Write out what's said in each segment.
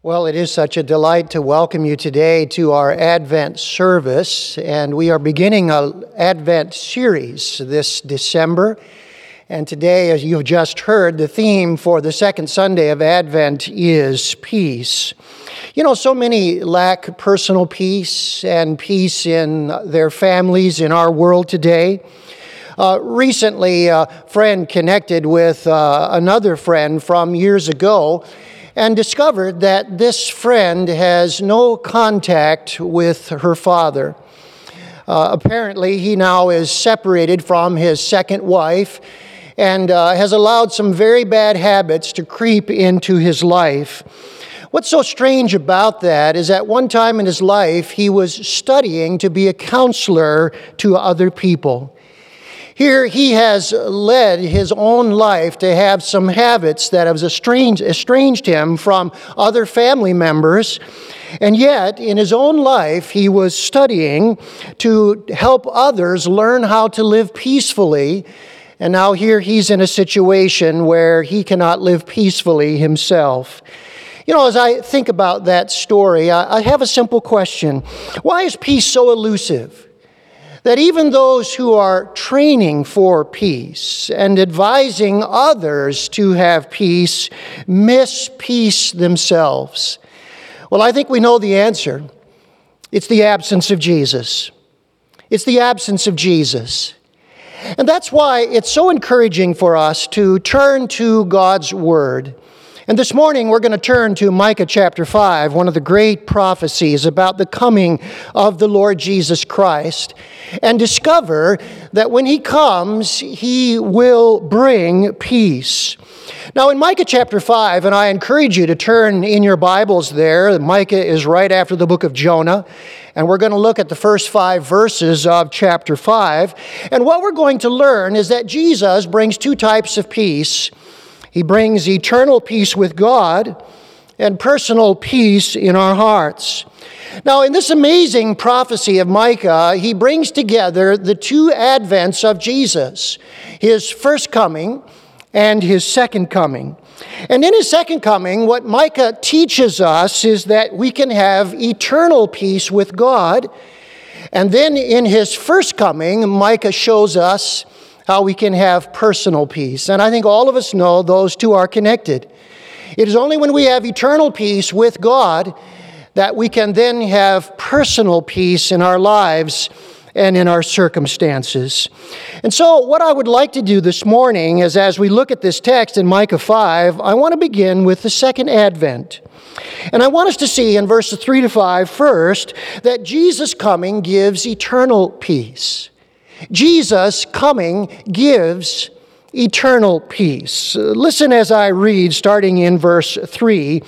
Well, it is such a delight to welcome you today to our Advent service, and we are beginning an Advent series this December. And today, as you've just heard, the theme for the second Sunday of Advent is peace. You know, so many lack personal peace and peace in their families in our world today. Uh, recently, a friend connected with uh, another friend from years ago and discovered that this friend has no contact with her father. Uh, apparently, he now is separated from his second wife and uh, has allowed some very bad habits to creep into his life. What's so strange about that is at one time in his life, he was studying to be a counselor to other people. Here he has led his own life to have some habits that have estranged, estranged him from other family members. And yet, in his own life, he was studying to help others learn how to live peacefully. And now, here he's in a situation where he cannot live peacefully himself. You know, as I think about that story, I have a simple question Why is peace so elusive? That even those who are training for peace and advising others to have peace miss peace themselves? Well, I think we know the answer. It's the absence of Jesus. It's the absence of Jesus. And that's why it's so encouraging for us to turn to God's Word and this morning we're going to turn to Micah chapter 5, one of the great prophecies about the coming of the Lord Jesus Christ, and discover that when he comes, he will bring peace. Now, in Micah chapter 5, and I encourage you to turn in your Bibles there, Micah is right after the book of Jonah, and we're going to look at the first five verses of chapter 5. And what we're going to learn is that Jesus brings two types of peace he brings eternal peace with God and personal peace in our hearts. Now, in this amazing prophecy of Micah, he brings together the two advents of Jesus his first coming and his second coming. And in his second coming, what Micah teaches us is that we can have eternal peace with God. And then in his first coming, Micah shows us how we can have personal peace. And I think all of us know those two are connected. It is only when we have eternal peace with God that we can then have personal peace in our lives and in our circumstances. And so, what I would like to do this morning is as we look at this text in Micah 5, I want to begin with the second advent. And I want us to see in verses 3 to 5 first that Jesus' coming gives eternal peace. Jesus coming gives eternal peace. Uh, listen as I read, starting in verse 3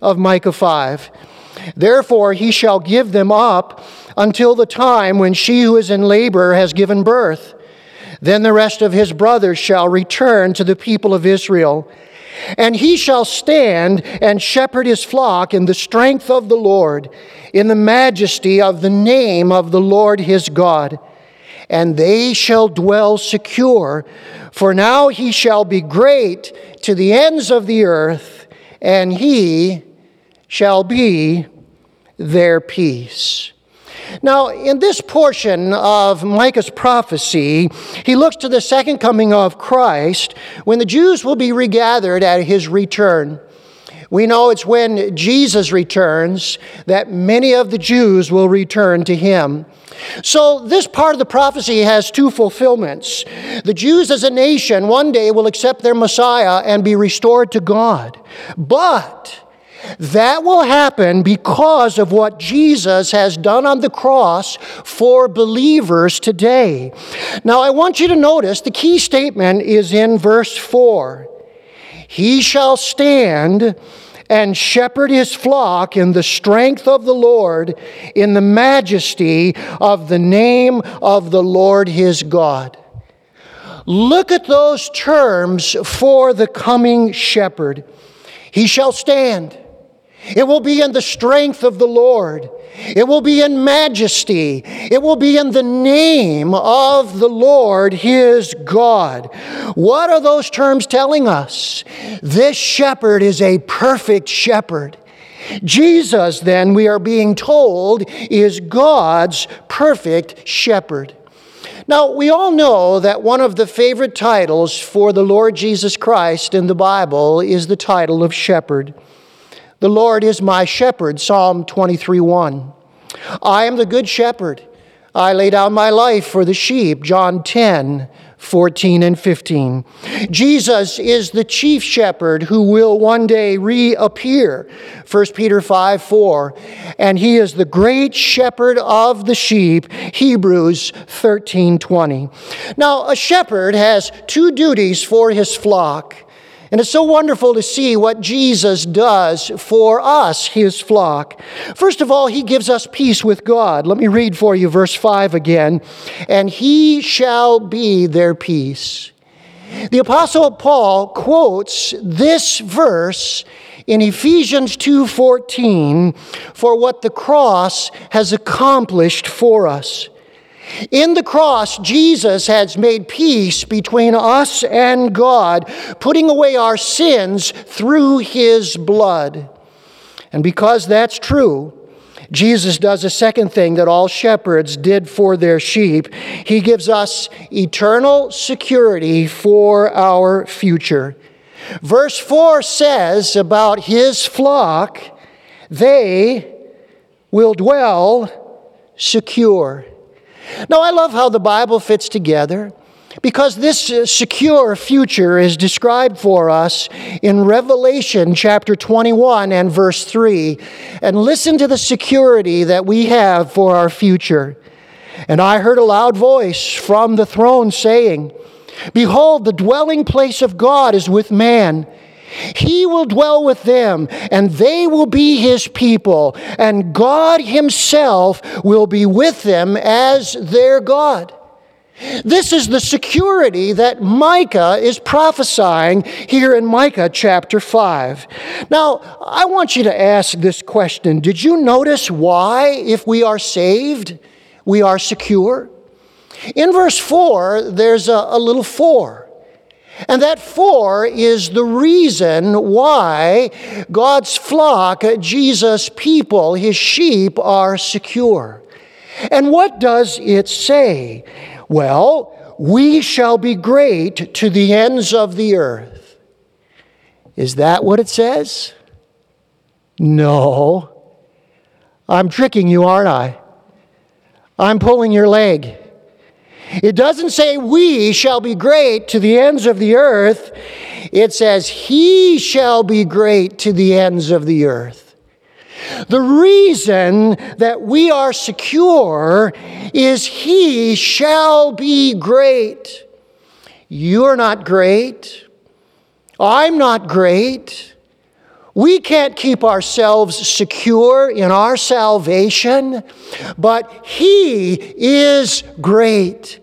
of Micah 5. Therefore, he shall give them up until the time when she who is in labor has given birth. Then the rest of his brothers shall return to the people of Israel. And he shall stand and shepherd his flock in the strength of the Lord, in the majesty of the name of the Lord his God and they shall dwell secure. For now he shall be great to the ends of the earth, and he shall be their peace. Now, in this portion of Micah's prophecy, he looks to the second coming of Christ when the Jews will be regathered at his return. We know it's when Jesus returns that many of the Jews will return to him. So, this part of the prophecy has two fulfillments. The Jews as a nation one day will accept their Messiah and be restored to God. But that will happen because of what Jesus has done on the cross for believers today. Now, I want you to notice the key statement is in verse 4 He shall stand and shepherd his flock in the strength of the Lord, in the majesty of the name of the Lord his God. Look at those terms for the coming shepherd. He shall stand. It will be in the strength of the Lord. It will be in majesty. It will be in the name of the Lord his God. What are those terms telling us? This shepherd is a perfect shepherd. Jesus, then, we are being told, is God's perfect shepherd. Now, we all know that one of the favorite titles for the Lord Jesus Christ in the Bible is the title of shepherd. The Lord is my shepherd, Psalm 23 1. I am the good shepherd. I lay down my life for the sheep, John 10 14 and 15. Jesus is the chief shepherd who will one day reappear, 1 Peter 5 4. And he is the great shepherd of the sheep, Hebrews 13 20. Now, a shepherd has two duties for his flock. And it's so wonderful to see what Jesus does for us, his flock. First of all, he gives us peace with God. Let me read for you verse 5 again. And he shall be their peace. The Apostle Paul quotes this verse in Ephesians 2:14 for what the cross has accomplished for us. In the cross, Jesus has made peace between us and God, putting away our sins through his blood. And because that's true, Jesus does a second thing that all shepherds did for their sheep. He gives us eternal security for our future. Verse 4 says about his flock, they will dwell secure. Now, I love how the Bible fits together because this uh, secure future is described for us in Revelation chapter 21 and verse 3. And listen to the security that we have for our future. And I heard a loud voice from the throne saying, Behold, the dwelling place of God is with man he will dwell with them, and they will be his people, and God himself will be with them as their God. This is the security that Micah is prophesying here in Micah chapter 5. Now, I want you to ask this question Did you notice why, if we are saved, we are secure? In verse 4, there's a, a little for. And that for is the reason why God's flock, Jesus' people, his sheep, are secure. And what does it say? Well, we shall be great to the ends of the earth. Is that what it says? No. I'm tricking you, aren't I? I'm pulling your leg. It doesn't say we shall be great to the ends of the earth. It says he shall be great to the ends of the earth. The reason that we are secure is he shall be great. You're not great. I'm not great. We can't keep ourselves secure in our salvation, but He is great.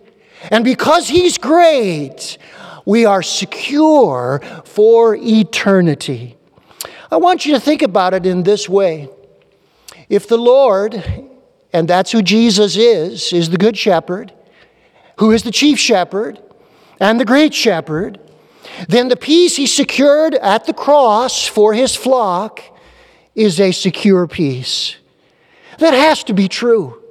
And because He's great, we are secure for eternity. I want you to think about it in this way. If the Lord, and that's who Jesus is, is the Good Shepherd, who is the chief shepherd and the great shepherd, then the peace he secured at the cross for his flock is a secure peace. That has to be true.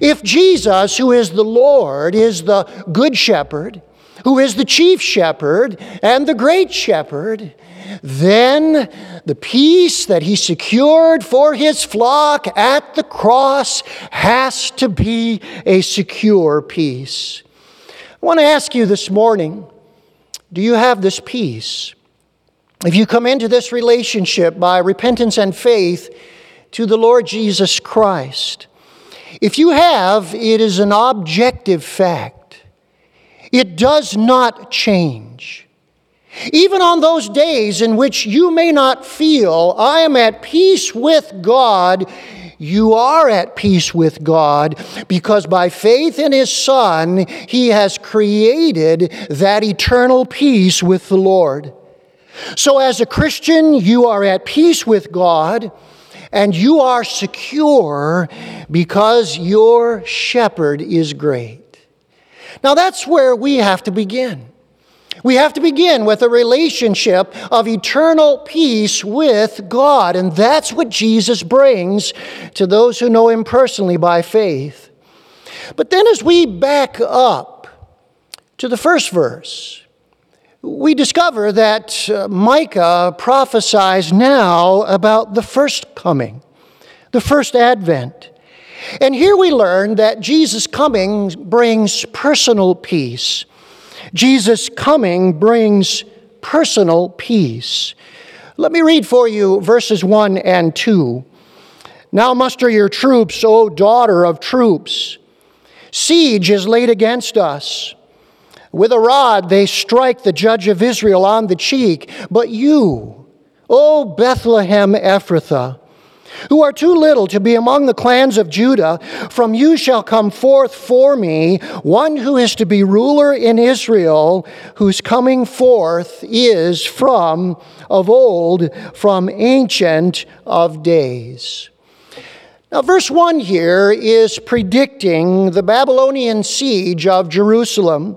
If Jesus, who is the Lord, is the good shepherd, who is the chief shepherd and the great shepherd, then the peace that he secured for his flock at the cross has to be a secure peace. I want to ask you this morning do you have this peace? If you come into this relationship by repentance and faith to the Lord Jesus Christ, if you have, it is an objective fact. It does not change. Even on those days in which you may not feel, I am at peace with God, you are at peace with God because by faith in His Son, He has created that eternal peace with the Lord. So, as a Christian, you are at peace with God and you are secure because your shepherd is great. Now, that's where we have to begin. We have to begin with a relationship of eternal peace with God, and that's what Jesus brings to those who know Him personally by faith. But then, as we back up to the first verse, we discover that uh, Micah prophesies now about the first coming, the first advent. And here we learn that Jesus' coming brings personal peace. Jesus' coming brings personal peace. Let me read for you verses 1 and 2. Now muster your troops, O daughter of troops. Siege is laid against us. With a rod they strike the judge of Israel on the cheek. But you, O Bethlehem Ephrathah, who are too little to be among the clans of Judah, from you shall come forth for me one who is to be ruler in Israel, whose coming forth is from of old, from ancient of days. Now, verse 1 here is predicting the Babylonian siege of Jerusalem,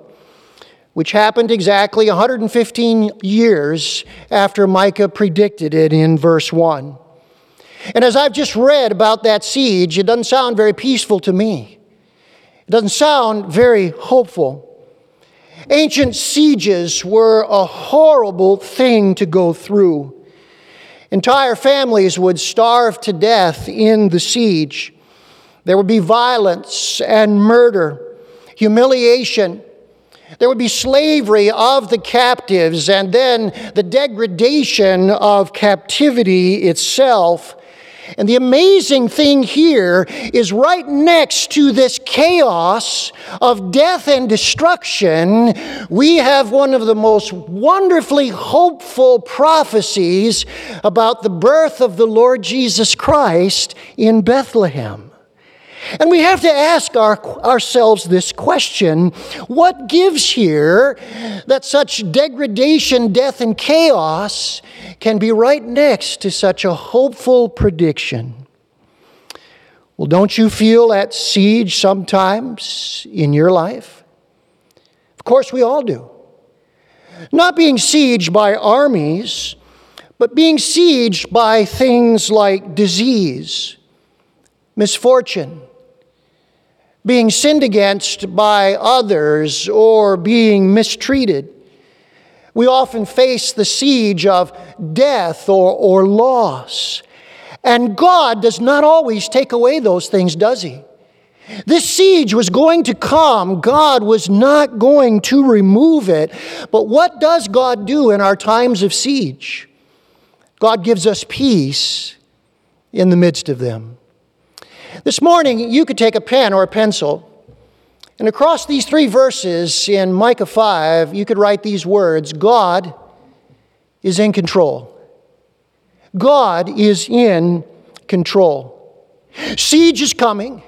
which happened exactly 115 years after Micah predicted it in verse 1. And as I've just read about that siege, it doesn't sound very peaceful to me. It doesn't sound very hopeful. Ancient sieges were a horrible thing to go through. Entire families would starve to death in the siege. There would be violence and murder, humiliation. There would be slavery of the captives, and then the degradation of captivity itself and the amazing thing here is right next to this chaos of death and destruction, we have one of the most wonderfully hopeful prophecies about the birth of the Lord Jesus Christ in Bethlehem. And we have to ask our, ourselves this question what gives here that such degradation, death, and chaos can be right next to such a hopeful prediction? Well, don't you feel at siege sometimes in your life? Of course, we all do. Not being sieged by armies, but being sieged by things like disease, misfortune, being sinned against by others or being mistreated. We often face the siege of death or, or loss. And God does not always take away those things, does He? This siege was going to come. God was not going to remove it. But what does God do in our times of siege? God gives us peace in the midst of them. This morning, you could take a pen or a pencil, and across these three verses in Micah 5, you could write these words God is in control. God is in control. Siege is coming.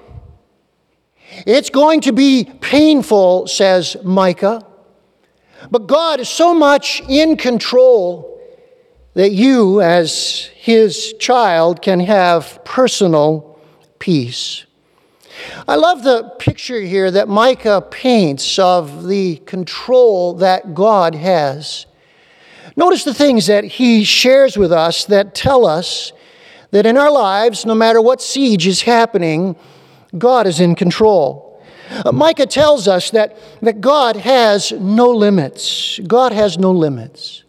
It's going to be painful, says Micah. But God is so much in control that you, as His child, can have personal peace. I love the picture here that Micah paints of the control that God has. Notice the things that he shares with us that tell us that in our lives, no matter what siege is happening, God is in control. Uh, Micah tells us that, that God has no limits. God has no limits.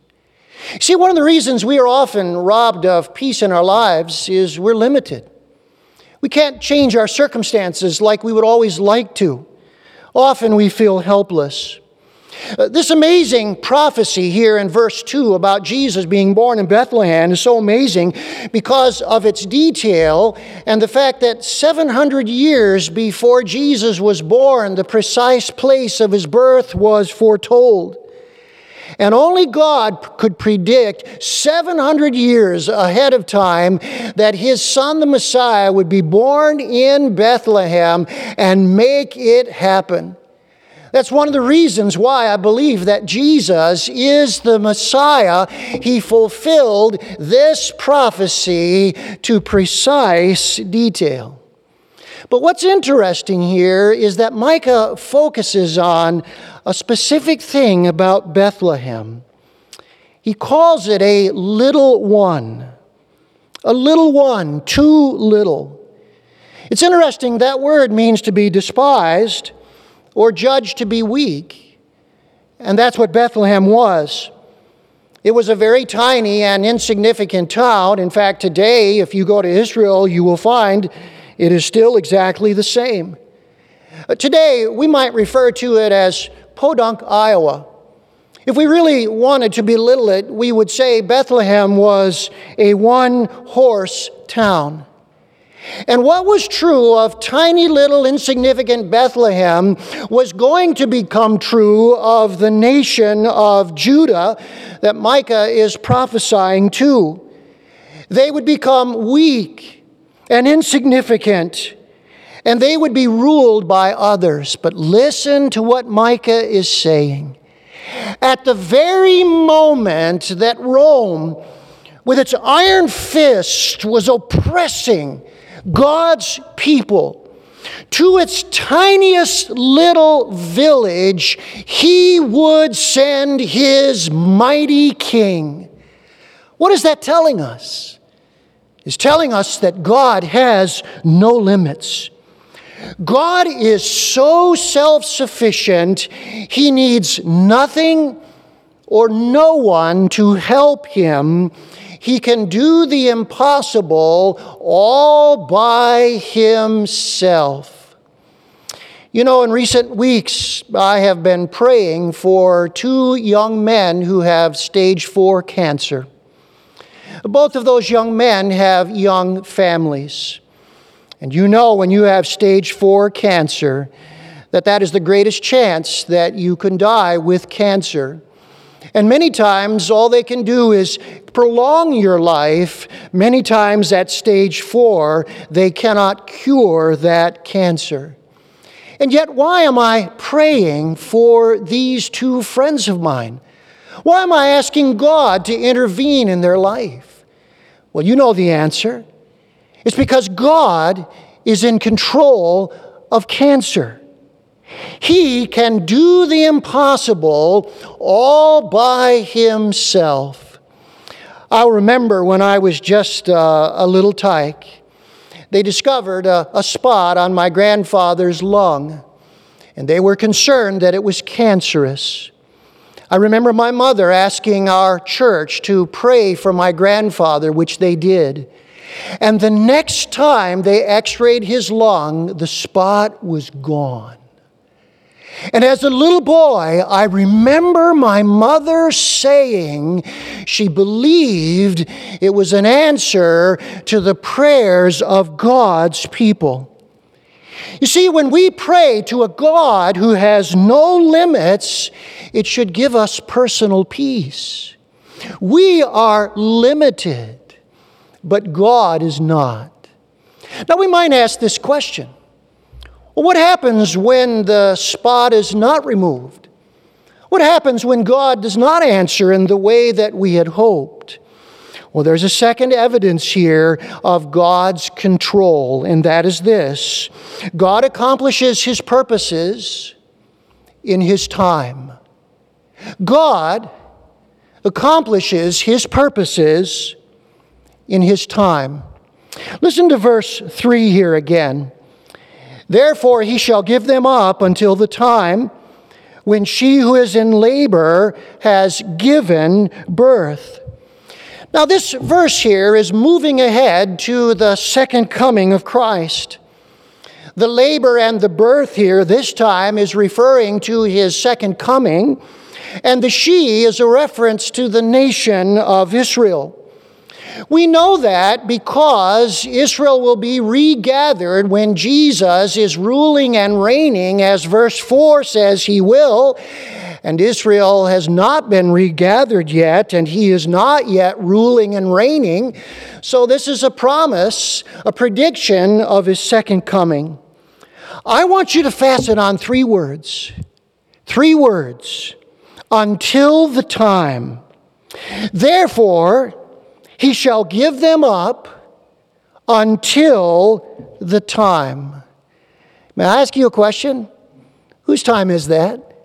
See, one of the reasons we are often robbed of peace in our lives is we're limited. We can't change our circumstances like we would always like to. Often we feel helpless. Uh, this amazing prophecy here in verse 2 about Jesus being born in Bethlehem is so amazing because of its detail and the fact that 700 years before Jesus was born, the precise place of his birth was foretold. And only God could predict 700 years ahead of time that his son, the Messiah, would be born in Bethlehem and make it happen. That's one of the reasons why I believe that Jesus is the Messiah. He fulfilled this prophecy to precise detail. But what's interesting here is that Micah focuses on a specific thing about Bethlehem. He calls it a little one. A little one, too little. It's interesting, that word means to be despised or judged to be weak. And that's what Bethlehem was. It was a very tiny and insignificant town. In fact, today, if you go to Israel, you will find it is still exactly the same. Uh, today, we might refer to it as Podunk, Iowa. If we really wanted to belittle it, we would say Bethlehem was a one horse town. And what was true of tiny little insignificant Bethlehem was going to become true of the nation of Judah that Micah is prophesying to. They would become weak and insignificant, and they would be ruled by others. But listen to what Micah is saying. At the very moment that Rome, with its iron fist, was oppressing God's people to its tiniest little village, he would send his mighty king. What is that telling us? It's telling us that God has no limits. God is so self sufficient, he needs nothing or no one to help him he can do the impossible all by himself. You know, in recent weeks, I have been praying for two young men who have stage four cancer. Both of those young men have young families. And you know, when you have stage four cancer, that that is the greatest chance that you can die with cancer. And many times, all they can do is prolong your life. Many times at stage four, they cannot cure that cancer. And yet, why am I praying for these two friends of mine? Why am I asking God to intervene in their life? Well, you know the answer. It's because God is in control of cancer. He can do the impossible all by himself. I remember when I was just uh, a little tyke, they discovered a, a spot on my grandfather's lung, and they were concerned that it was cancerous. I remember my mother asking our church to pray for my grandfather, which they did. And the next time they x rayed his lung, the spot was gone. And as a little boy, I remember my mother saying she believed it was an answer to the prayers of God's people. You see, when we pray to a God who has no limits, it should give us personal peace. We are limited, but God is not. Now, we might ask this question well, what happens when the spot is not removed? What happens when God does not answer in the way that we had hoped? Well, there's a second evidence here of God's control, and that is this God accomplishes his purposes in his time. God accomplishes his purposes in his time. Listen to verse 3 here again. Therefore, he shall give them up until the time when she who is in labor has given birth. Now, this verse here is moving ahead to the second coming of Christ. The labor and the birth here, this time, is referring to his second coming, and the she is a reference to the nation of Israel. We know that because Israel will be regathered when Jesus is ruling and reigning, as verse 4 says he will. And Israel has not been regathered yet, and he is not yet ruling and reigning. So, this is a promise, a prediction of his second coming. I want you to fasten on three words. Three words. Until the time. Therefore, he shall give them up until the time. May I ask you a question? Whose time is that?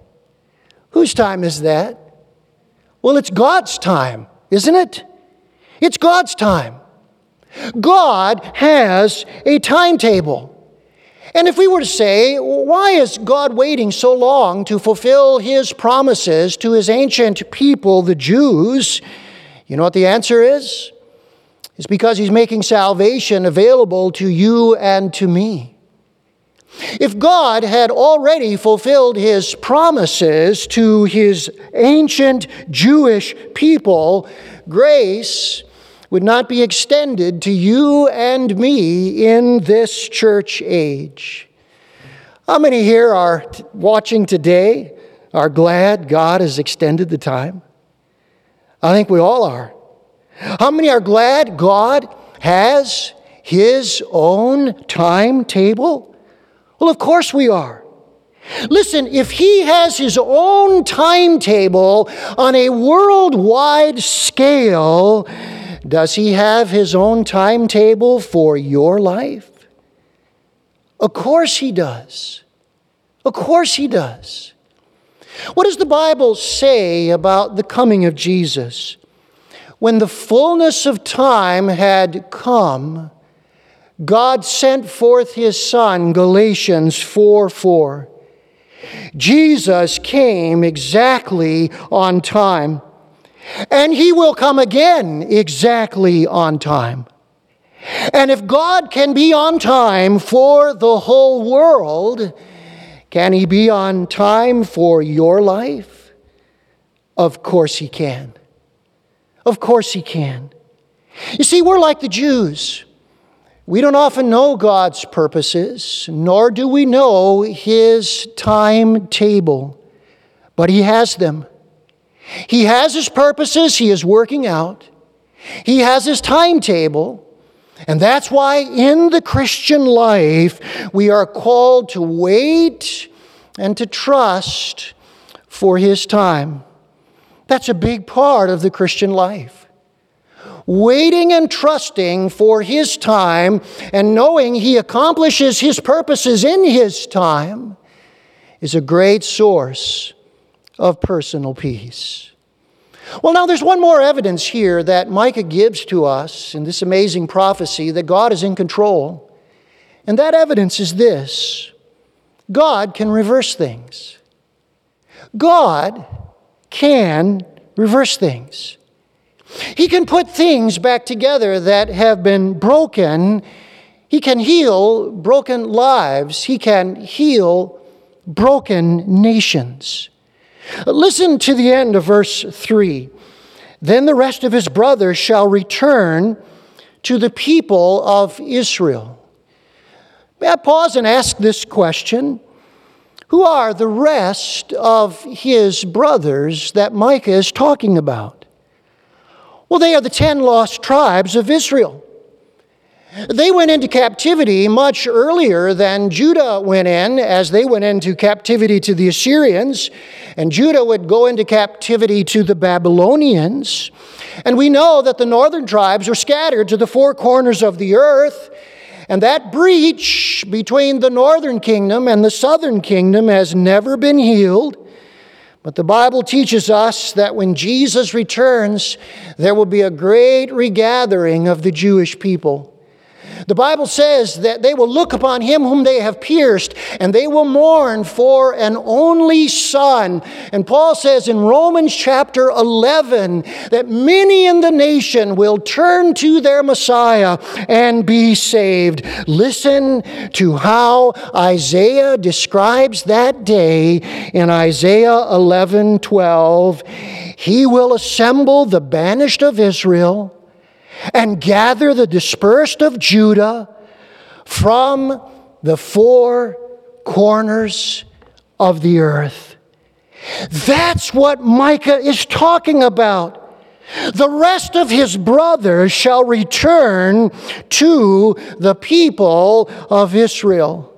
Whose time is that? Well, it's God's time, isn't it? It's God's time. God has a timetable. And if we were to say, why is God waiting so long to fulfill his promises to his ancient people, the Jews? You know what the answer is? It's because he's making salvation available to you and to me. If God had already fulfilled his promises to his ancient Jewish people, grace would not be extended to you and me in this church age. How many here are watching today are glad God has extended the time? I think we all are. How many are glad God has his own timetable? Well, of course we are. Listen, if he has his own timetable on a worldwide scale, does he have his own timetable for your life? Of course he does. Of course he does. What does the Bible say about the coming of Jesus? When the fullness of time had come, God sent forth his Son, Galatians 4 4. Jesus came exactly on time, and he will come again exactly on time. And if God can be on time for the whole world, can he be on time for your life? Of course he can. Of course he can. You see, we're like the Jews. We don't often know God's purposes, nor do we know His timetable, but He has them. He has His purposes, He is working out. He has His timetable, and that's why in the Christian life we are called to wait and to trust for His time. That's a big part of the Christian life waiting and trusting for His time and knowing He accomplishes His purposes in His time is a great source of personal peace. Well, now there's one more evidence here that Micah gives to us in this amazing prophecy that God is in control. And that evidence is this God can reverse things. God can reverse things. He can put things back together that have been broken. He can heal broken lives. He can heal broken nations. Listen to the end of verse 3. Then the rest of his brothers shall return to the people of Israel. May I pause and ask this question? Who are the rest of his brothers that Micah is talking about? Well, they are the ten lost tribes of Israel. They went into captivity much earlier than Judah went in, as they went into captivity to the Assyrians, and Judah would go into captivity to the Babylonians. And we know that the northern tribes were scattered to the four corners of the earth, and that breach between the northern kingdom and the southern kingdom has never been healed. But the Bible teaches us that when Jesus returns, there will be a great regathering of the Jewish people. The Bible says that they will look upon him whom they have pierced, and they will mourn for an only son. And Paul says in Romans chapter 11 that many in the nation will turn to their Messiah and be saved. Listen to how Isaiah describes that day in Isaiah 11 12. He will assemble the banished of Israel and gather the dispersed of Judah from the four corners of the earth. That's what Micah is talking about. The rest of his brothers shall return to the people of Israel.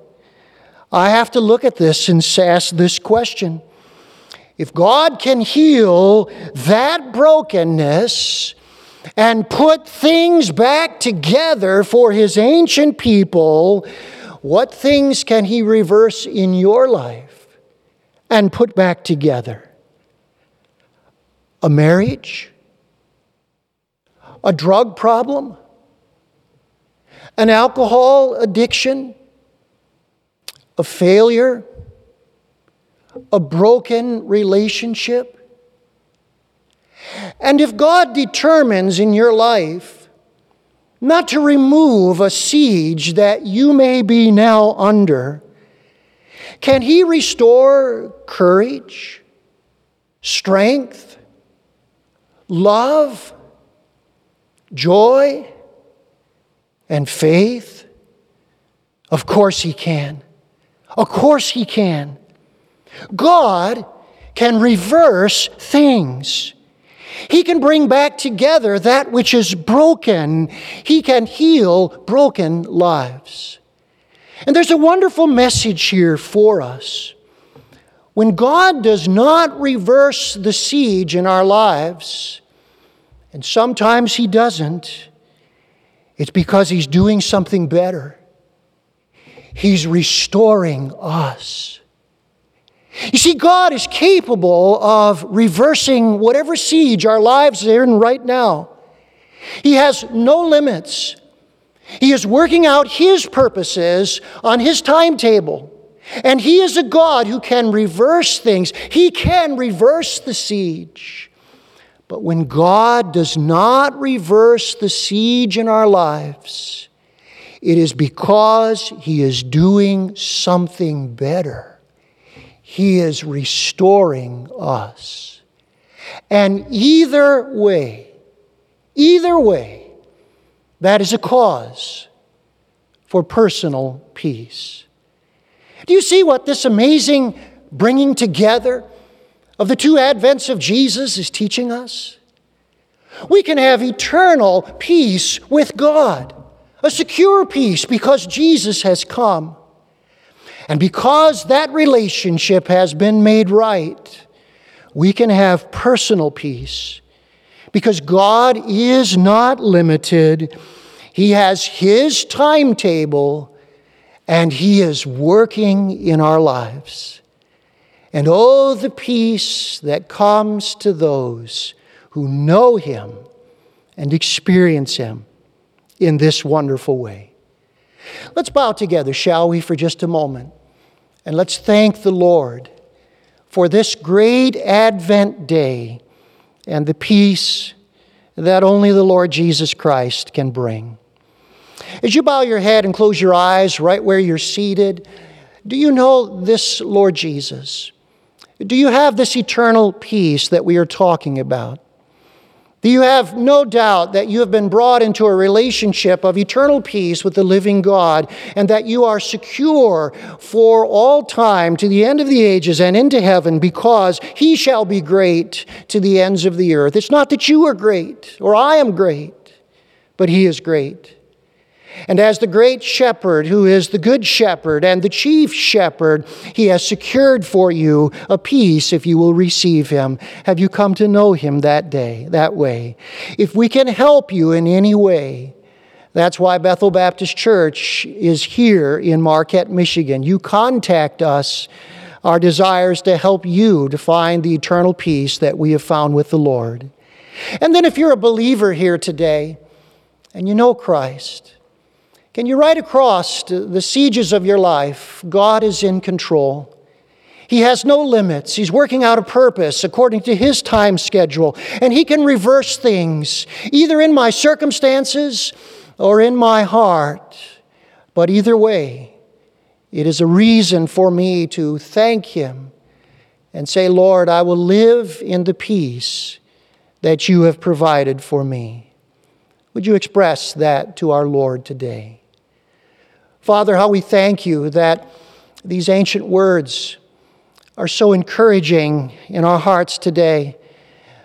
I have to look at this and ask this question. If God can heal that brokenness, and put things back together for his ancient people, What things can He reverse in your life and put back together? A marriage? A drug problem? An alcohol addiction? A failure? A broken relationship? And if God determines in your life not to remove a siege that you may be now under, can He restore courage, strength, love, joy, and faith? Of course He can. Of course He can. God can reverse things. He can bring back together that which is broken. He can heal broken lives. And there's a wonderful message here for us. When God does not reverse the siege in our lives, and sometimes He doesn't, it's because He's doing something better. He's restoring us. You see, God is capable of reversing whatever siege our lives are in right now. He has no limits. He is working out His purposes on His timetable. And He is a God who can reverse things, He can reverse the siege. But when God does not reverse the siege in our lives, it is because He is doing something better. He is restoring us. And either way, either way, that is a cause for personal peace. Do you see what this amazing bringing together of the two advents of Jesus is teaching us? We can have eternal peace with God, a secure peace because Jesus has come. And because that relationship has been made right, we can have personal peace. Because God is not limited, He has His timetable, and He is working in our lives. And oh, the peace that comes to those who know Him and experience Him in this wonderful way. Let's bow together, shall we, for just a moment. And let's thank the Lord for this great Advent day and the peace that only the Lord Jesus Christ can bring. As you bow your head and close your eyes right where you're seated, do you know this Lord Jesus? Do you have this eternal peace that we are talking about? You have no doubt that you have been brought into a relationship of eternal peace with the living God and that you are secure for all time to the end of the ages and into heaven because he shall be great to the ends of the earth? It's not that you are great or I am great, but he is great. And as the great shepherd, who is the good shepherd and the chief shepherd, he has secured for you a peace if you will receive him. Have you come to know him that day, that way? If we can help you in any way, that's why Bethel Baptist Church is here in Marquette, Michigan. You contact us. Our desires to help you to find the eternal peace that we have found with the Lord. And then, if you're a believer here today and you know Christ, can you write across the sieges of your life? God is in control. He has no limits. He's working out a purpose according to His time schedule. And He can reverse things, either in my circumstances or in my heart. But either way, it is a reason for me to thank Him and say, Lord, I will live in the peace that you have provided for me. Would you express that to our Lord today? Father, how we thank you that these ancient words are so encouraging in our hearts today.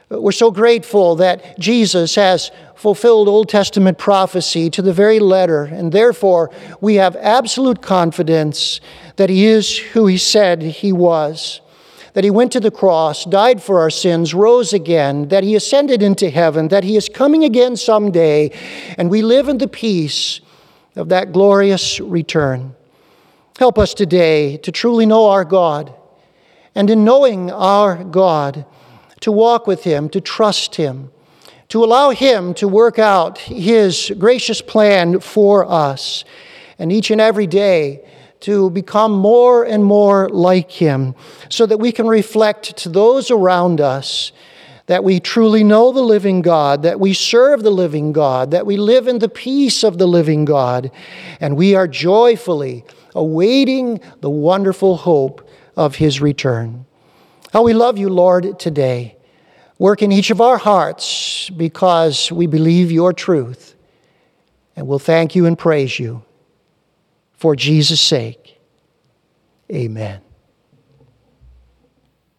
We're so grateful that Jesus has fulfilled Old Testament prophecy to the very letter, and therefore we have absolute confidence that He is who He said He was. That he went to the cross, died for our sins, rose again, that he ascended into heaven, that he is coming again someday, and we live in the peace of that glorious return. Help us today to truly know our God, and in knowing our God, to walk with Him, to trust Him, to allow Him to work out His gracious plan for us, and each and every day to become more and more like Him, so that we can reflect to those around us that we truly know the living God, that we serve the living God, that we live in the peace of the living God, and we are joyfully awaiting the wonderful hope of his return. How we love you, Lord, today. Work in each of our hearts because we believe your truth. And we'll thank you and praise you for Jesus' sake. Amen.